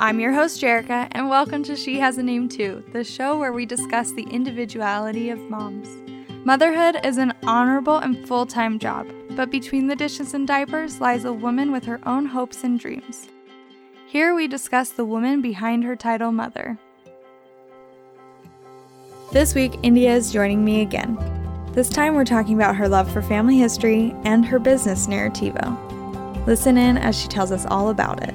I'm your host, Jerica, and welcome to She Has a Name Too, the show where we discuss the individuality of moms. Motherhood is an honorable and full time job, but between the dishes and diapers lies a woman with her own hopes and dreams. Here we discuss the woman behind her title mother. This week, India is joining me again. This time, we're talking about her love for family history and her business, Narrativo. Listen in as she tells us all about it.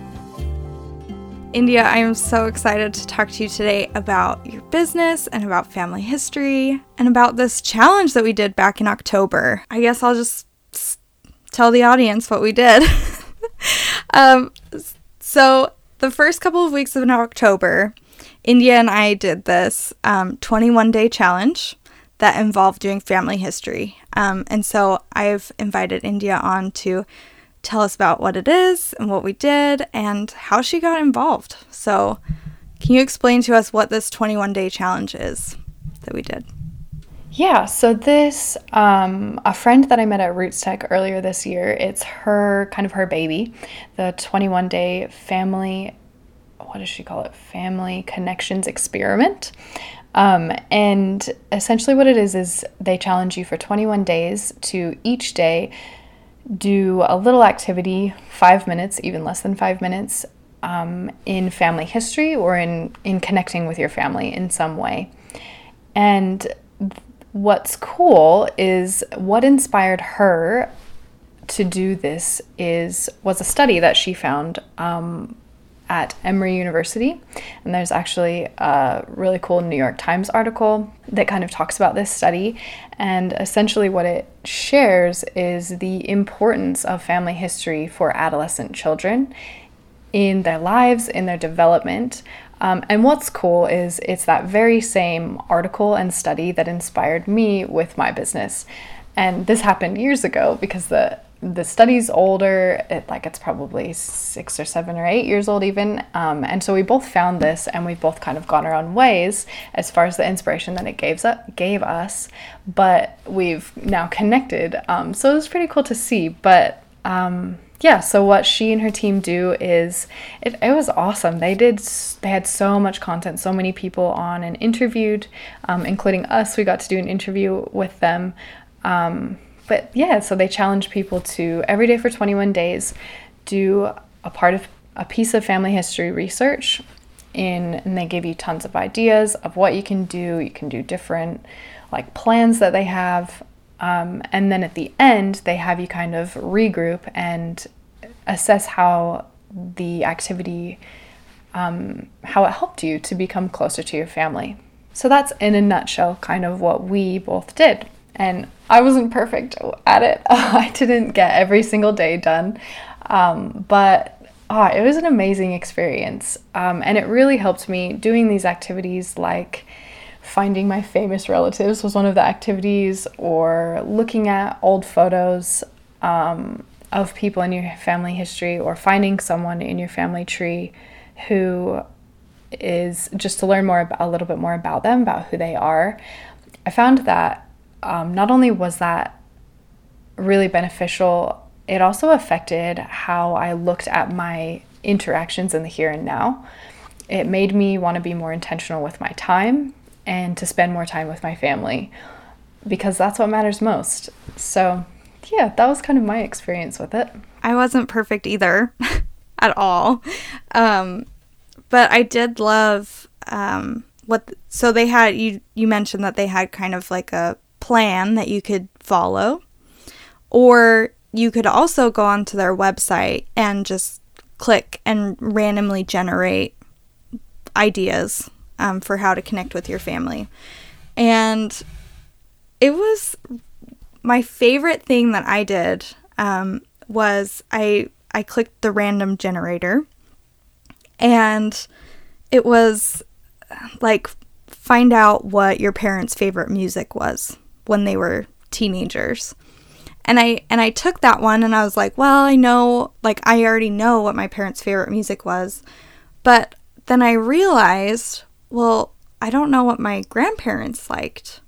India, I am so excited to talk to you today about your business and about family history and about this challenge that we did back in October. I guess I'll just tell the audience what we did. um, so, the first couple of weeks of October, India and I did this um, 21 day challenge that involved doing family history. Um, and so I've invited India on to tell us about what it is and what we did and how she got involved. So, can you explain to us what this 21 day challenge is that we did? Yeah, so this, um, a friend that I met at Roots Tech earlier this year, it's her kind of her baby, the 21 day family, what does she call it? Family Connections Experiment. Um, and essentially, what it is is they challenge you for 21 days to each day do a little activity, five minutes, even less than five minutes, um, in family history or in, in connecting with your family in some way. And what's cool is what inspired her to do this is was a study that she found um, at Emory University. And there's actually a really cool New York Times article that kind of talks about this study. And essentially, what it shares is the importance of family history for adolescent children in their lives, in their development. Um, and what's cool is it's that very same article and study that inspired me with my business. And this happened years ago because the the study's older it, like it's probably six or seven or eight years old even um, and so we both found this and we've both kind of gone our own ways as far as the inspiration that it gave, gave us but we've now connected um, so it was pretty cool to see but um, yeah so what she and her team do is it, it was awesome. They did they had so much content so many people on and interviewed um, including us. We got to do an interview with them um, but yeah, so they challenge people to every day for 21 days do a part of a piece of family history research in and they give you tons of ideas of what you can do. You can do different like plans that they have. Um, and then at the end, they have you kind of regroup and assess how the activity, um, how it helped you to become closer to your family. So that's in a nutshell kind of what we both did and I wasn't perfect at it. I didn't get every single day done, um, but oh, it was an amazing experience. Um, and it really helped me doing these activities like finding my famous relatives was one of the activities, or looking at old photos um, of people in your family history, or finding someone in your family tree who is just to learn more about a little bit more about them, about who they are. I found that um, not only was that really beneficial, it also affected how I looked at my interactions in the here and now. It made me want to be more intentional with my time and to spend more time with my family because that's what matters most. So, yeah, that was kind of my experience with it. I wasn't perfect either at all. Um, but I did love um, what so they had you you mentioned that they had kind of like a plan that you could follow. Or you could also go onto their website and just click and randomly generate ideas um, for how to connect with your family. And it was my favorite thing that I did um, was I I clicked the random generator, and it was like find out what your parents' favorite music was when they were teenagers. And I and I took that one and I was like, well, I know like I already know what my parents' favorite music was. But then I realized, well, I don't know what my grandparents liked.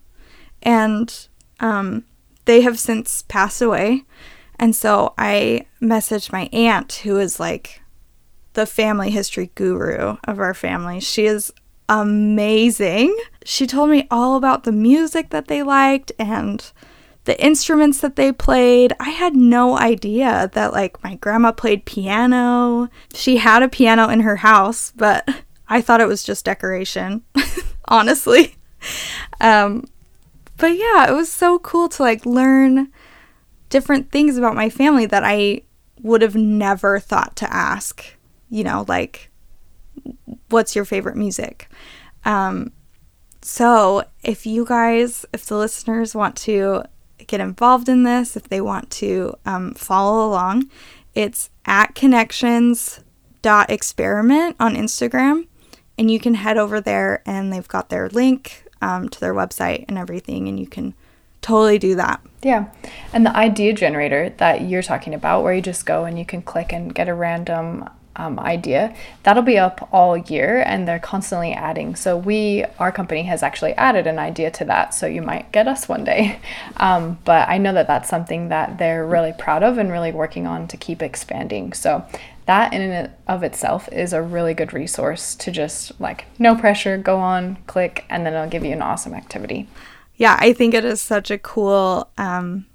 And um, they have since passed away. And so I messaged my aunt, who is like the family history guru of our family. She is amazing. She told me all about the music that they liked and the instruments that they played. I had no idea that like my grandma played piano. She had a piano in her house, but I thought it was just decoration, honestly. Um, but yeah, it was so cool to like learn different things about my family that I would have never thought to ask. You know, like, what's your favorite music? Um, so if you guys, if the listeners want to get involved in this, if they want to um, follow along, it's at connections.experiment on Instagram. And you can head over there and they've got their link um, to their website and everything, and you can totally do that. Yeah. And the idea generator that you're talking about, where you just go and you can click and get a random um, idea, that'll be up all year and they're constantly adding. So, we, our company has actually added an idea to that. So, you might get us one day. Um, but I know that that's something that they're really proud of and really working on to keep expanding. So, that in and of itself is a really good resource to just like no pressure, go on, click, and then it'll give you an awesome activity. Yeah, I think it is such a cool um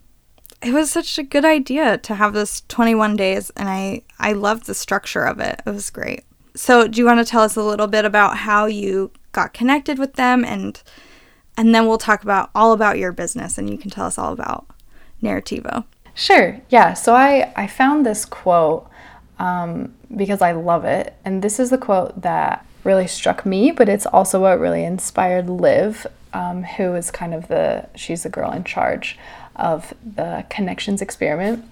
it was such a good idea to have this 21 days and I I loved the structure of it. It was great. So, do you want to tell us a little bit about how you got connected with them and and then we'll talk about all about your business and you can tell us all about Narrativo. Sure. Yeah. So I I found this quote um, because I love it. And this is the quote that really struck me, but it's also what really inspired Liv, um, who is kind of the, she's the girl in charge of the connections experiment.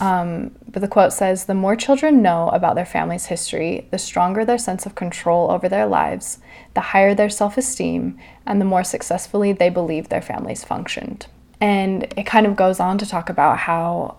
Um, but the quote says The more children know about their family's history, the stronger their sense of control over their lives, the higher their self esteem, and the more successfully they believe their families functioned. And it kind of goes on to talk about how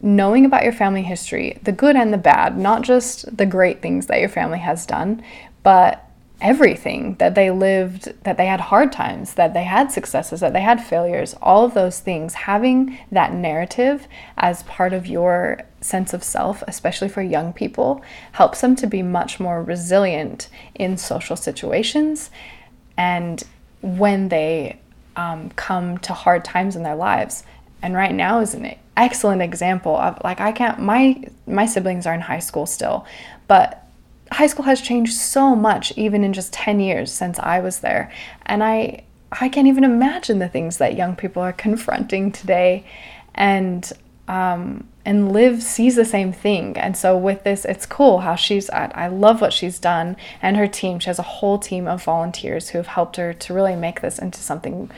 knowing about your family history, the good and the bad, not just the great things that your family has done, but everything that they lived, that they had hard times, that they had successes, that they had failures, all of those things, having that narrative as part of your sense of self, especially for young people, helps them to be much more resilient in social situations and when they um, come to hard times in their lives. And right now is an excellent example of like I can't my my siblings are in high school still, but high school has changed so much even in just 10 years since I was there. And I I can't even imagine the things that young people are confronting today. And um, and Liv sees the same thing. And so with this, it's cool how she's, I, I love what she's done and her team. She has a whole team of volunteers who have helped her to really make this into something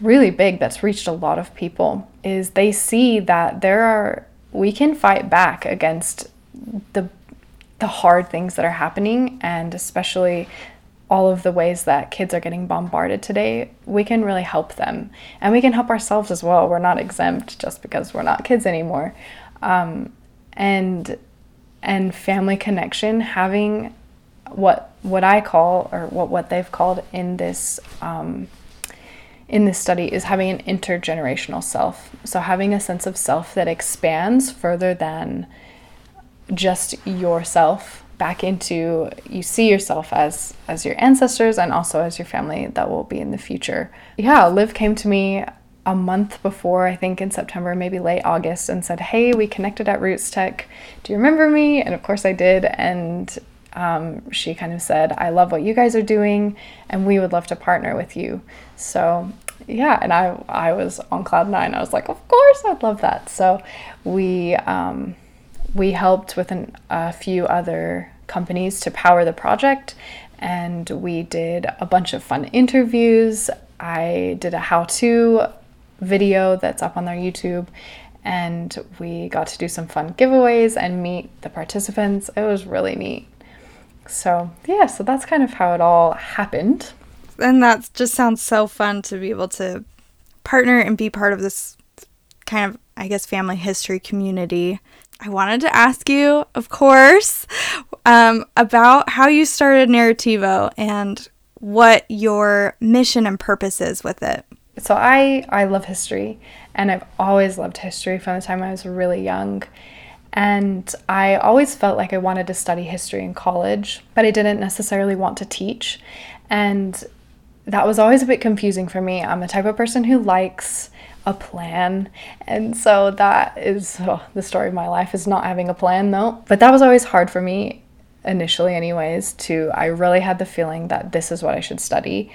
really big that's reached a lot of people. Is they see that there are, we can fight back against the the hard things that are happening and especially all of the ways that kids are getting bombarded today, we can really help them. And we can help ourselves as well. We're not exempt just because we're not kids anymore. Um, and and family connection, having what what I call or what what they've called in this um, in this study is having an intergenerational self. So having a sense of self that expands further than just yourself back into you see yourself as as your ancestors and also as your family that will be in the future. Yeah, Liv came to me a month before, I think in September, maybe late August, and said, Hey, we connected at Roots Tech. Do you remember me? And of course I did. And um, she kind of said, I love what you guys are doing, and we would love to partner with you. So, yeah, and I, I was on cloud nine. I was like, Of course, I'd love that. So, we, um, we helped with an, a few other companies to power the project, and we did a bunch of fun interviews. I did a how to video that's up on their YouTube, and we got to do some fun giveaways and meet the participants. It was really neat. So, yeah, so that's kind of how it all happened. And that just sounds so fun to be able to partner and be part of this kind of, I guess, family history community. I wanted to ask you, of course, um, about how you started Narrativo and what your mission and purpose is with it. So I I love history, and I've always loved history from the time I was really young. And I always felt like I wanted to study history in college, but I didn't necessarily want to teach. And that was always a bit confusing for me. I'm the type of person who likes a plan. And so that is oh, the story of my life is not having a plan though. But that was always hard for me initially anyways to I really had the feeling that this is what I should study.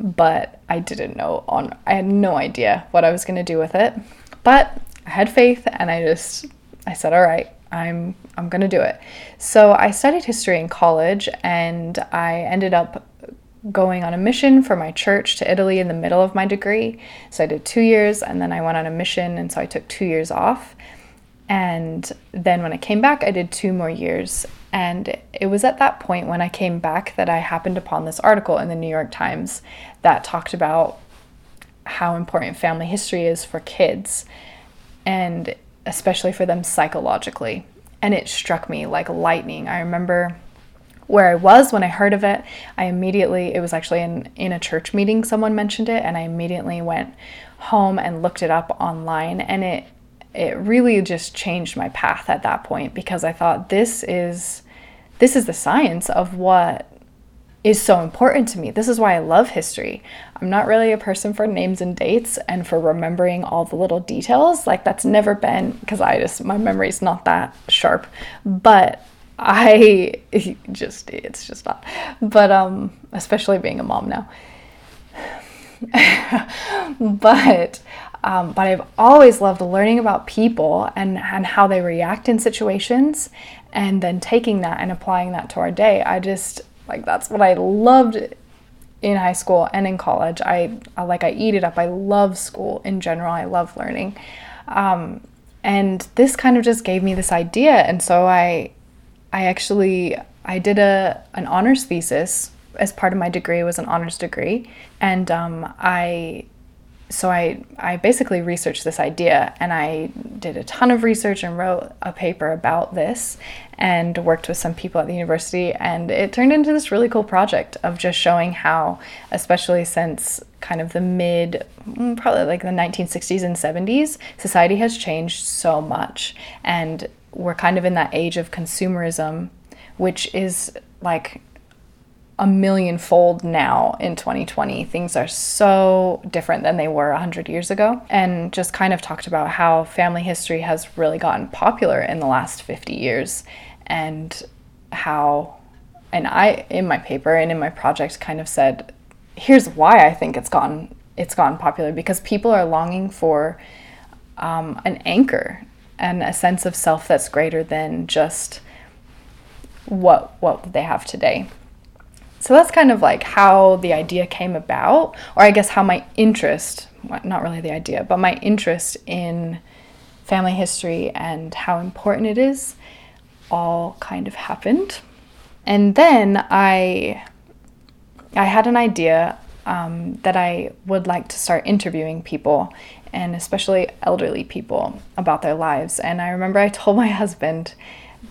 But I didn't know on I had no idea what I was going to do with it. But I had faith and I just I said all right, I'm I'm going to do it. So I studied history in college and I ended up going on a mission for my church to Italy in the middle of my degree. So I did two years and then I went on a mission, and so I took two years off. And then when I came back, I did two more years. And it was at that point when I came back that I happened upon this article in the New York Times that talked about how important family history is for kids and especially for them psychologically. And it struck me like lightning. I remember where I was when I heard of it, I immediately, it was actually in, in a church meeting, someone mentioned it, and I immediately went home and looked it up online. And it, it really just changed my path at that point because I thought this is, this is the science of what is so important to me. This is why I love history. I'm not really a person for names and dates and for remembering all the little details. Like that's never been because I just my memory's not that sharp. But I just it's just not. But um especially being a mom now. but um, but I've always loved learning about people and, and how they react in situations and then taking that and applying that to our day. I just like that's what I loved in high school and in college. I, I like I eat it up. I love school in general. I love learning. Um, and this kind of just gave me this idea and so I I actually I did a an honors thesis as part of my degree. Was an honors degree, and um, I so I I basically researched this idea and I did a ton of research and wrote a paper about this and worked with some people at the university and it turned into this really cool project of just showing how especially since kind of the mid mm, probably like the 1960s and 70s society has changed so much and we're kind of in that age of consumerism, which is like a million fold now in 2020. Things are so different than they were 100 years ago. And just kind of talked about how family history has really gotten popular in the last 50 years and how, and I, in my paper and in my project, kind of said, here's why I think it's gotten it's gotten popular because people are longing for um, an anchor and a sense of self that's greater than just what what they have today. So that's kind of like how the idea came about, or I guess how my interest, not really the idea, but my interest in family history and how important it is all kind of happened. And then I I had an idea um, that I would like to start interviewing people and especially elderly people about their lives. And I remember I told my husband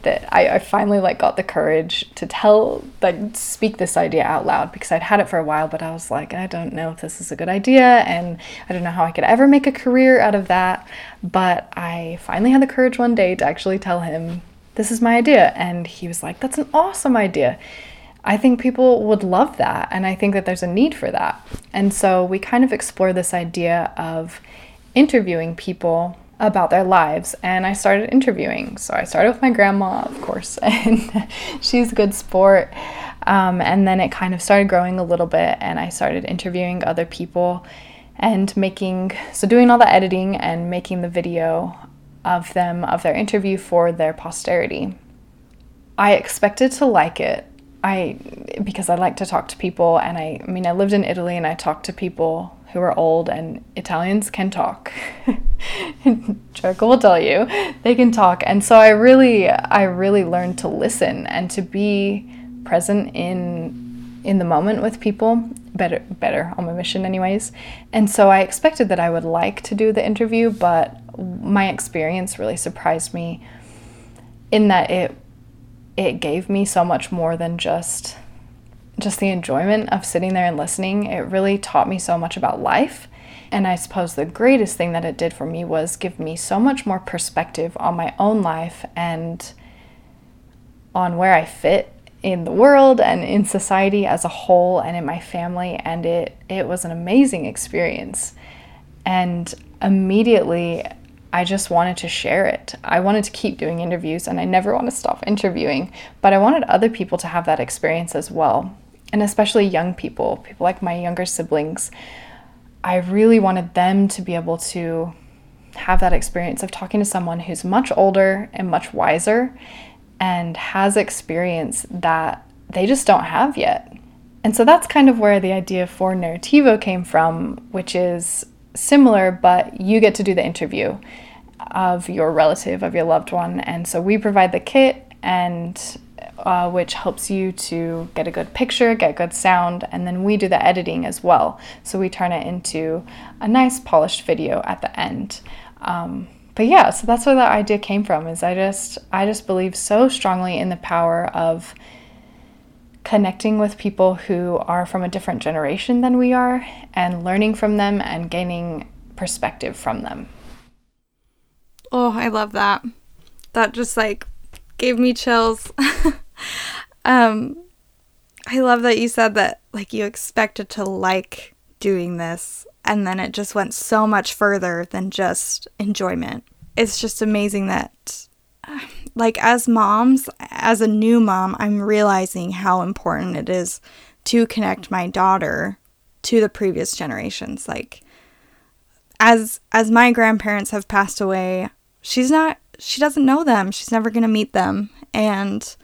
that I, I, finally like got the courage to tell like speak this idea out loud because I'd had it for a while but I was like I don't know if this is a good idea and I don't know how I could ever make a career out of that. But I finally had the courage one day to actually tell him this is my idea. And he was like that's an awesome idea. I think people would love that and I think that there's a need for that. And so we kind of explore this idea of interviewing people about their lives and I started interviewing. So I started with my grandma, of course, and she's a good sport. Um, and then it kind of started growing a little bit and I started interviewing other people and making, so doing all the editing and making the video of them, of their interview for their posterity. I expected to like it. I, because I like to talk to people and I, I mean, I lived in Italy and I talked to people who are old and Italians can talk. Jerica will tell you they can talk. And so I really I really learned to listen and to be present in in the moment with people better better on my mission anyways. And so I expected that I would like to do the interview, but my experience really surprised me in that it it gave me so much more than just just the enjoyment of sitting there and listening, it really taught me so much about life and I suppose the greatest thing that it did for me was give me so much more perspective on my own life and on where I fit in the world and in society as a whole and in my family and it it was an amazing experience. And immediately I just wanted to share it. I wanted to keep doing interviews and I never want to stop interviewing, but I wanted other people to have that experience as well. And especially young people, people like my younger siblings. I really wanted them to be able to have that experience of talking to someone who's much older and much wiser and has experience that they just don't have yet. And so that's kind of where the idea for Narrativo came from, which is similar, but you get to do the interview of your relative, of your loved one. And so we provide the kit, and uh, which helps you to get a good picture, get good sound, and then we do the editing as well. So we turn it into a nice polished video at the end. Um, but yeah, so that's where that idea came from. Is I just I just believe so strongly in the power of connecting with people who are from a different generation than we are and learning from them and gaining perspective from them. Oh, I love that. That just like gave me chills. um I love that you said that like you expected to like doing this and then it just went so much further than just enjoyment. It's just amazing that like as moms, as a new mom, I'm realizing how important it is to connect my daughter to the previous generations. Like as as my grandparents have passed away, she's not she doesn't know them. She's never going to meet them. And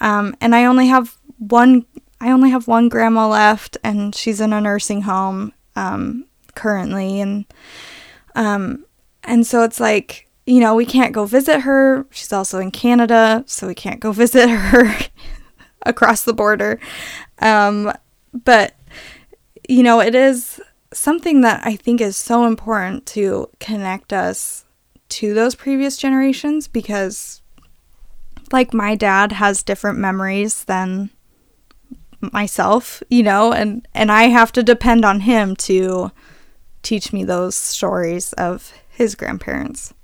um and I only have one I only have one grandma left and she's in a nursing home um currently and um and so it's like you know, we can't go visit her. She's also in Canada, so we can't go visit her across the border. Um, but, you know, it is something that I think is so important to connect us to those previous generations because, like, my dad has different memories than myself, you know, and, and I have to depend on him to teach me those stories of his grandparents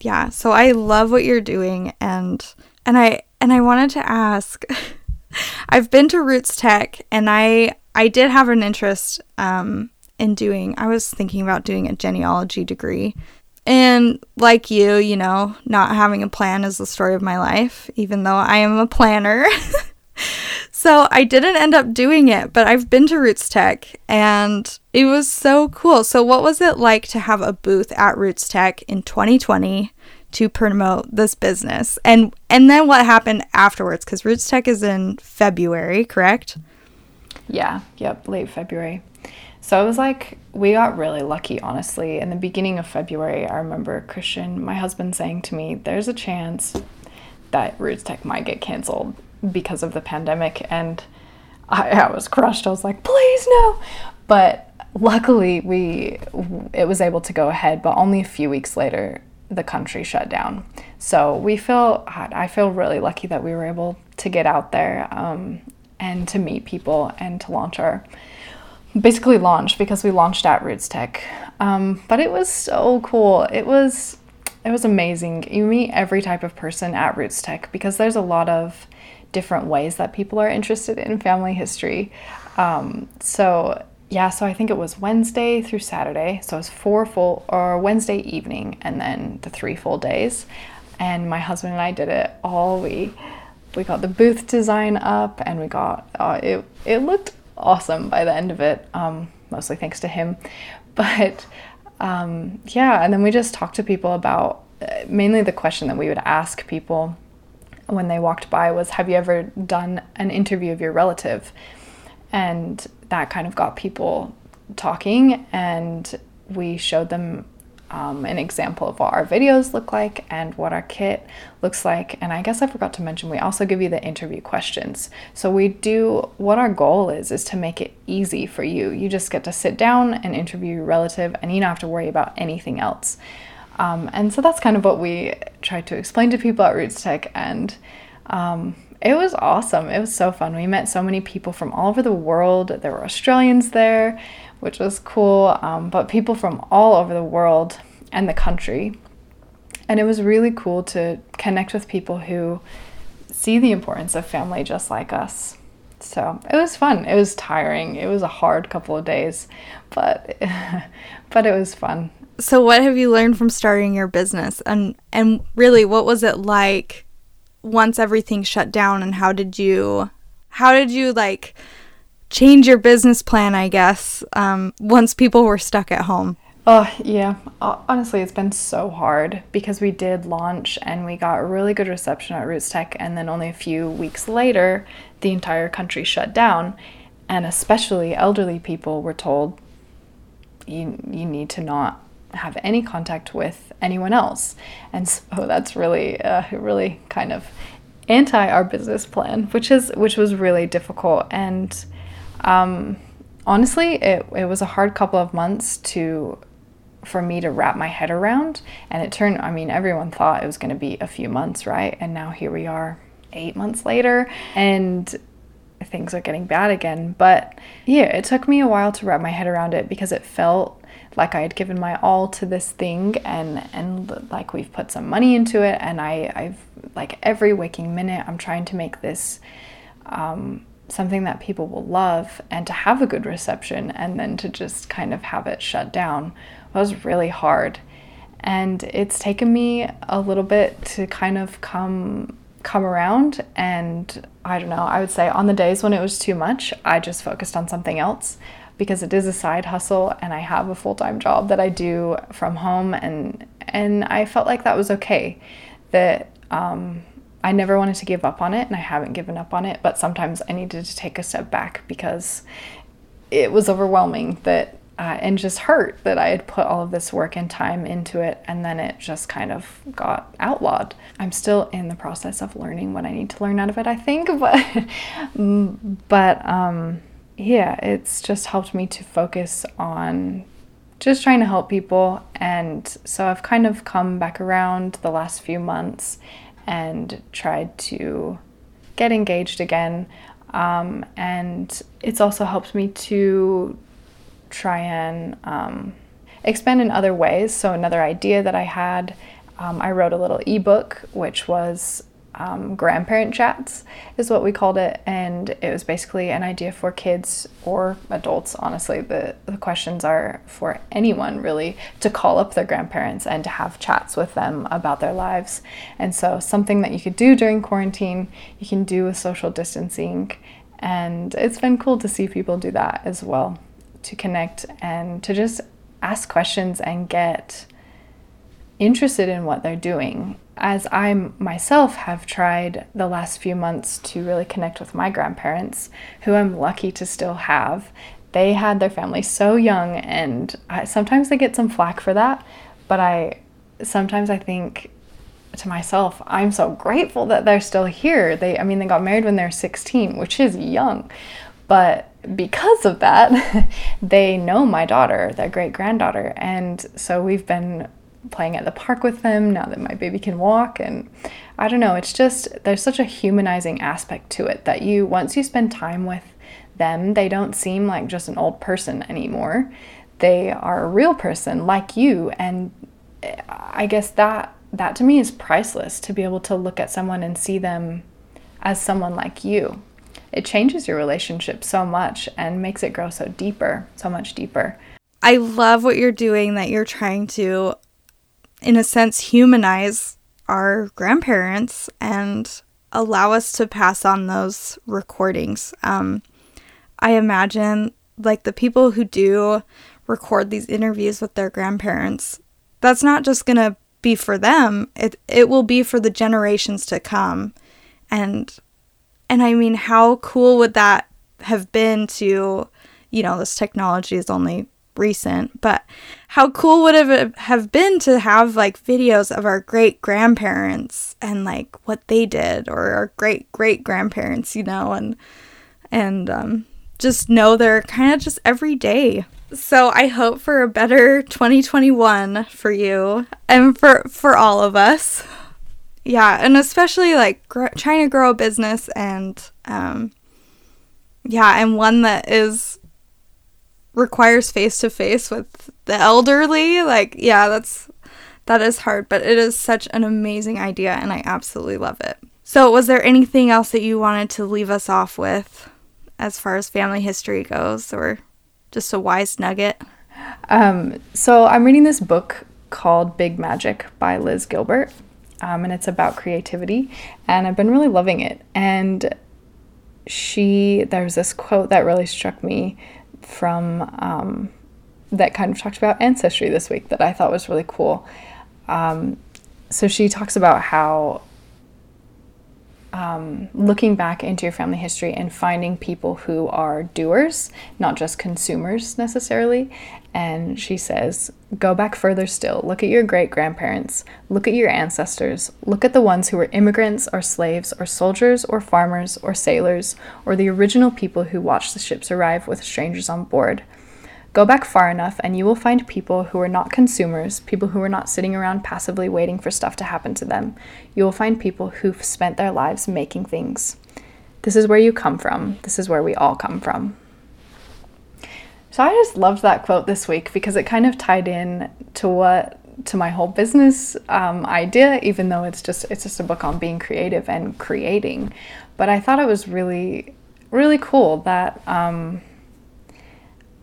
yeah, so I love what you're doing and and I and I wanted to ask I've been to Roots Tech and I I did have an interest um in doing I was thinking about doing a genealogy degree. And like you, you know, not having a plan is the story of my life, even though I am a planner. So I didn't end up doing it, but I've been to Roots Tech and it was so cool. So, what was it like to have a booth at Roots Tech in 2020 to promote this business? And and then what happened afterwards? Because Roots Tech is in February, correct? Yeah, yep, late February. So it was like we got really lucky, honestly. In the beginning of February, I remember Christian, my husband, saying to me, There's a chance that Roots Tech might get canceled because of the pandemic. And I, I was crushed. I was like, please no. But luckily, we it was able to go ahead. But only a few weeks later, the country shut down. So we feel I feel really lucky that we were able to get out there um, and to meet people and to launch our basically launch because we launched at Roots Tech. Um, but it was so cool. It was it was amazing. You meet every type of person at Roots Tech because there's a lot of different ways that people are interested in family history. Um, so yeah, so I think it was Wednesday through Saturday. So it was four full, or Wednesday evening, and then the three full days. And my husband and I did it all. We we got the booth design up, and we got uh, it. It looked awesome by the end of it. Um, mostly thanks to him, but um, yeah. And then we just talked to people about uh, mainly the question that we would ask people when they walked by was, Have you ever done an interview of your relative? And that kind of got people talking, and we showed them um, an example of what our videos look like and what our kit looks like. And I guess I forgot to mention, we also give you the interview questions. So we do what our goal is, is to make it easy for you. You just get to sit down and interview your relative, and you don't have to worry about anything else. Um, and so that's kind of what we tried to explain to people at Roots Tech, and um, It was awesome. It was so fun. We met so many people from all over the world. There were Australians there, which was cool, um, but people from all over the world and the country. And it was really cool to connect with people who see the importance of family just like us. So it was fun. It was tiring. It was a hard couple of days, but but it was fun. So what have you learned from starting your business and and really what was it like once everything shut down and how did you how did you like change your business plan i guess um, once people were stuck at home oh yeah honestly it's been so hard because we did launch and we got really good reception at roots tech and then only a few weeks later the entire country shut down and especially elderly people were told you, you need to not have any contact with anyone else. And so that's really, uh, really kind of anti our business plan, which is which was really difficult. And um, honestly, it it was a hard couple of months to for me to wrap my head around. And it turned. I mean, everyone thought it was going to be a few months, right? And now here we are, eight months later, and things are getting bad again. But yeah, it took me a while to wrap my head around it because it felt like I had given my all to this thing and and like we've put some money into it and I I've like every waking minute I'm trying to make this um, something that people will love and to have a good reception and then to just kind of have it shut down was really hard. And it's taken me a little bit to kind of come come around and I don't know I would say on the days when it was too much I just focused on something else because it is a side hustle and I have a full-time job that I do from home and and I felt like that was okay. That um, I never wanted to give up on it and I haven't given up on it but sometimes I needed to take a step back because it was overwhelming that uh, and just hurt that I had put all of this work and time into it and then it just kind of got outlawed. I'm still in the process of learning what I need to learn out of it, I think, but but um yeah, it's just helped me to focus on just trying to help people. And so I've kind of come back around the last few months and tried to get engaged again. Um, and it's also helped me to try and um, expand in other ways. So, another idea that I had, um, I wrote a little ebook, which was um, grandparent chats is what we called it. And it was basically an idea for kids or adults honestly. The, the questions are for anyone really to call up their grandparents and to have chats with them about their lives. And so something that you could do during quarantine you can do with social distancing. And it's been cool to see people do that as well to connect and to just ask questions and get interested in what they're doing as I myself have tried the last few months to really connect with my grandparents, who I'm lucky to still have, they had their family so young, and I, sometimes they get some flack for that. But I sometimes I think to myself, I'm so grateful that they're still here. They, I mean, they got married when they're 16, which is young, but because of that, they know my daughter, their great granddaughter, and so we've been playing at the park with them now that my baby can walk and I don't know, it's just there's such a humanizing aspect to it that you once you spend time with them, they don't seem like just an old person anymore. They are a real person like you and I guess that that to me is priceless to be able to look at someone and see them as someone like you. It changes your relationship so much and makes it grow so deeper, so much deeper. I love what you're doing that you're trying to in a sense, humanize our grandparents and allow us to pass on those recordings. Um, I imagine, like, the people who do record these interviews with their grandparents, that's not just going to be for them, it, it will be for the generations to come. And, and I mean, how cool would that have been to, you know, this technology is only recent, but how cool would it have been to have like videos of our great grandparents and like what they did or our great great grandparents, you know, and and um, just know they're kind of just every day. So I hope for a better 2021 for you and for for all of us. yeah, and especially like gr- trying to grow a business and um yeah, and one that is requires face to face with the elderly, like yeah, that's that is hard, but it is such an amazing idea and I absolutely love it. So, was there anything else that you wanted to leave us off with as far as family history goes or just a wise nugget? Um, so, I'm reading this book called Big Magic by Liz Gilbert, um, and it's about creativity, and I've been really loving it. And she, there's this quote that really struck me from um, that kind of talked about ancestry this week that I thought was really cool. Um, so she talks about how um, looking back into your family history and finding people who are doers, not just consumers necessarily. And she says, go back further still. Look at your great grandparents. Look at your ancestors. Look at the ones who were immigrants or slaves or soldiers or farmers or sailors or the original people who watched the ships arrive with strangers on board. Go back far enough, and you will find people who are not consumers, people who are not sitting around passively waiting for stuff to happen to them. You will find people who've spent their lives making things. This is where you come from. This is where we all come from. So I just loved that quote this week because it kind of tied in to what to my whole business um, idea, even though it's just it's just a book on being creative and creating. But I thought it was really really cool that. Um,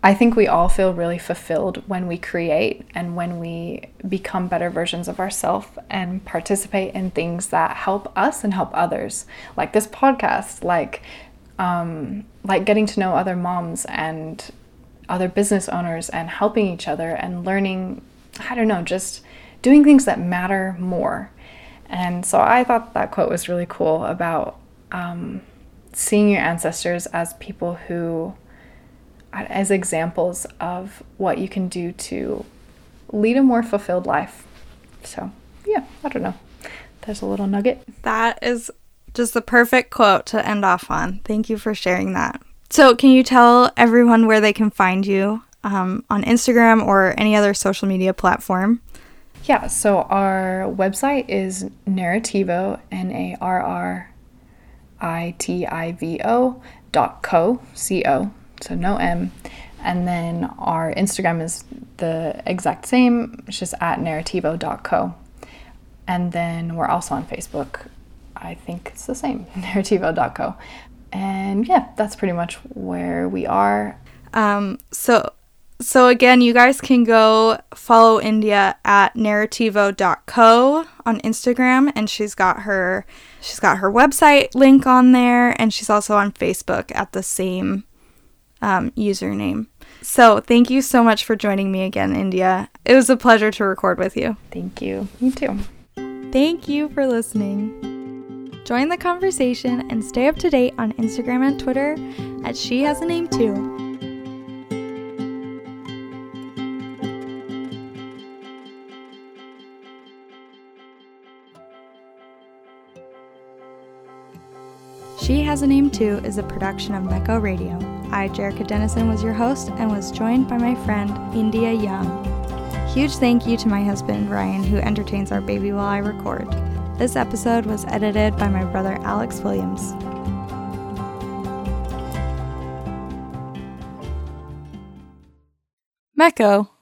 I think we all feel really fulfilled when we create and when we become better versions of ourselves and participate in things that help us and help others, like this podcast, like um, like getting to know other moms and other business owners and helping each other and learning. I don't know, just doing things that matter more. And so I thought that quote was really cool about um, seeing your ancestors as people who as examples of what you can do to lead a more fulfilled life. So, yeah, I don't know. There's a little nugget. That is just the perfect quote to end off on. Thank you for sharing that. So, can you tell everyone where they can find you um, on Instagram or any other social media platform? Yeah, so our website is Narrativo, N A R R I T I V O dot co, C O so no M. And then our Instagram is the exact same, it's just at narrativo.co. And then we're also on Facebook. I think it's the same, narrativo.co. And yeah, that's pretty much where we are. Um, so so again, you guys can go follow India at narrativo.co on Instagram and she's got her she's got her website link on there and she's also on Facebook at the same um, username. So thank you so much for joining me again, India. It was a pleasure to record with you. Thank you. You too. Thank you for listening. Join the conversation and stay up to date on Instagram and Twitter at She Has a Name Too. She Has a Name Too is a production of Mecco Radio. I, Jerica Dennison, was your host and was joined by my friend India Young. Huge thank you to my husband Ryan, who entertains our baby while I record. This episode was edited by my brother Alex Williams. Mecco.